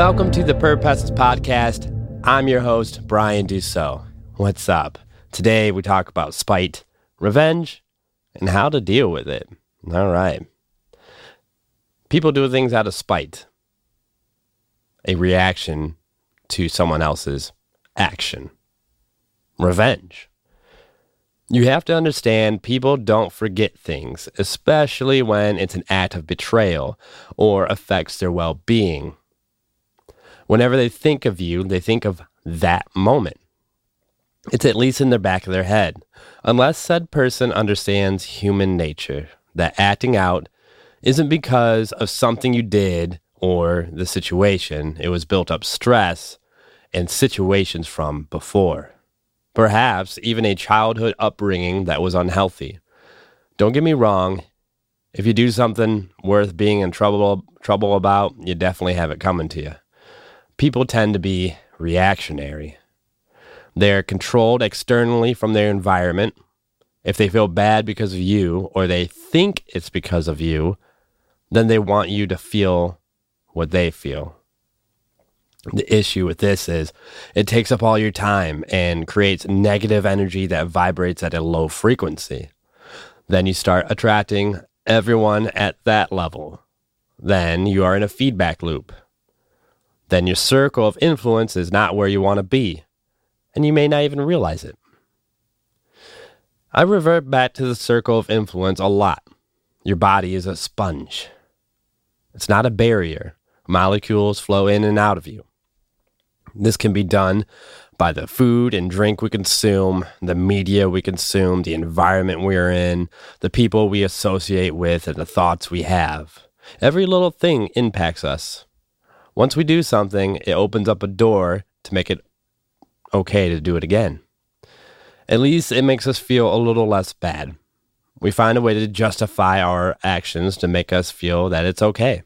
Welcome to the Purposes Podcast. I'm your host, Brian Dussault. What's up? Today we talk about spite, revenge, and how to deal with it. All right. People do things out of spite, a reaction to someone else's action. Revenge. You have to understand people don't forget things, especially when it's an act of betrayal or affects their well being. Whenever they think of you, they think of that moment. It's at least in the back of their head, unless said person understands human nature, that acting out isn't because of something you did or the situation, it was built up stress and situations from before. Perhaps even a childhood upbringing that was unhealthy. Don't get me wrong, if you do something worth being in trouble trouble about, you definitely have it coming to you people tend to be reactionary. They're controlled externally from their environment. If they feel bad because of you or they think it's because of you, then they want you to feel what they feel. The issue with this is it takes up all your time and creates negative energy that vibrates at a low frequency. Then you start attracting everyone at that level. Then you are in a feedback loop then your circle of influence is not where you want to be, and you may not even realize it. I revert back to the circle of influence a lot. Your body is a sponge. It's not a barrier. Molecules flow in and out of you. This can be done by the food and drink we consume, the media we consume, the environment we're in, the people we associate with, and the thoughts we have. Every little thing impacts us. Once we do something, it opens up a door to make it okay to do it again. At least it makes us feel a little less bad. We find a way to justify our actions to make us feel that it's okay.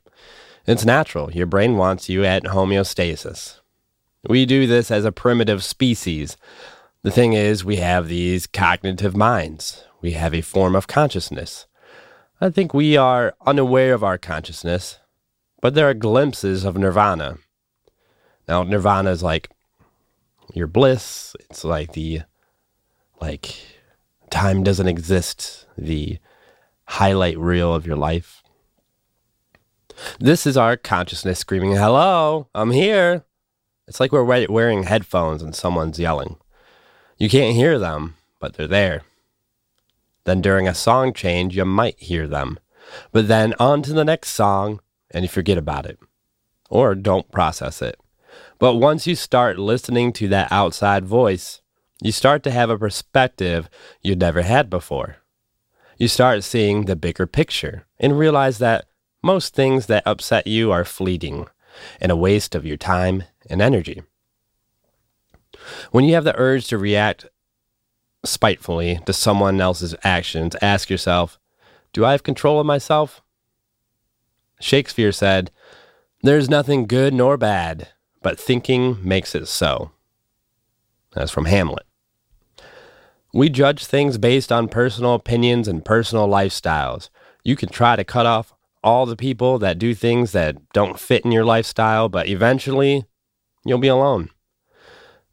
It's natural. Your brain wants you at homeostasis. We do this as a primitive species. The thing is, we have these cognitive minds. We have a form of consciousness. I think we are unaware of our consciousness but there are glimpses of nirvana. Now, nirvana is like your bliss. It's like the, like, time doesn't exist, the highlight reel of your life. This is our consciousness screaming, Hello, I'm here. It's like we're wearing headphones and someone's yelling. You can't hear them, but they're there. Then during a song change, you might hear them. But then on to the next song, and you forget about it or don't process it. But once you start listening to that outside voice, you start to have a perspective you'd never had before. You start seeing the bigger picture and realize that most things that upset you are fleeting and a waste of your time and energy. When you have the urge to react spitefully to someone else's actions, ask yourself, do I have control of myself? Shakespeare said, There's nothing good nor bad, but thinking makes it so. That's from Hamlet. We judge things based on personal opinions and personal lifestyles. You can try to cut off all the people that do things that don't fit in your lifestyle, but eventually you'll be alone.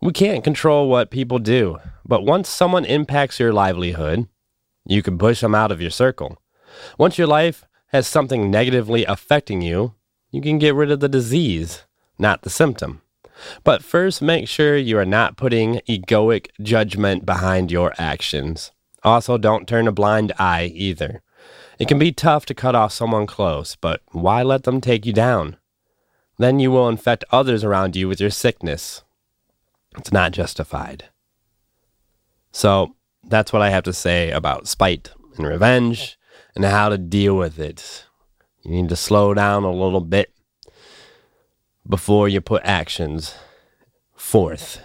We can't control what people do, but once someone impacts your livelihood, you can push them out of your circle. Once your life has something negatively affecting you, you can get rid of the disease, not the symptom. But first, make sure you are not putting egoic judgment behind your actions. Also, don't turn a blind eye either. It can be tough to cut off someone close, but why let them take you down? Then you will infect others around you with your sickness. It's not justified. So, that's what I have to say about spite and revenge and how to deal with it. You need to slow down a little bit before you put actions forth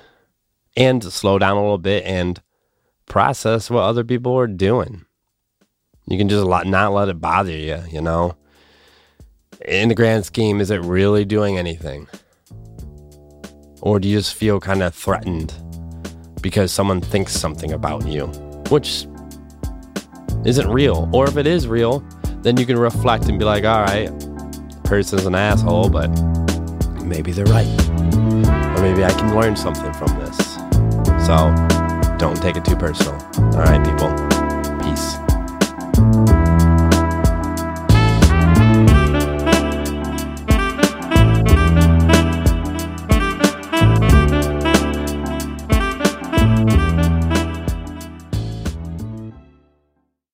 and slow down a little bit and process what other people are doing. You can just not let it bother you, you know? In the grand scheme, is it really doing anything? Or do you just feel kind of threatened because someone thinks something about you? Which isn't real. Or if it is real, then you can reflect and be like, all right, person's an asshole, but maybe they're right. Or maybe I can learn something from this. So don't take it too personal. All right, people. Peace.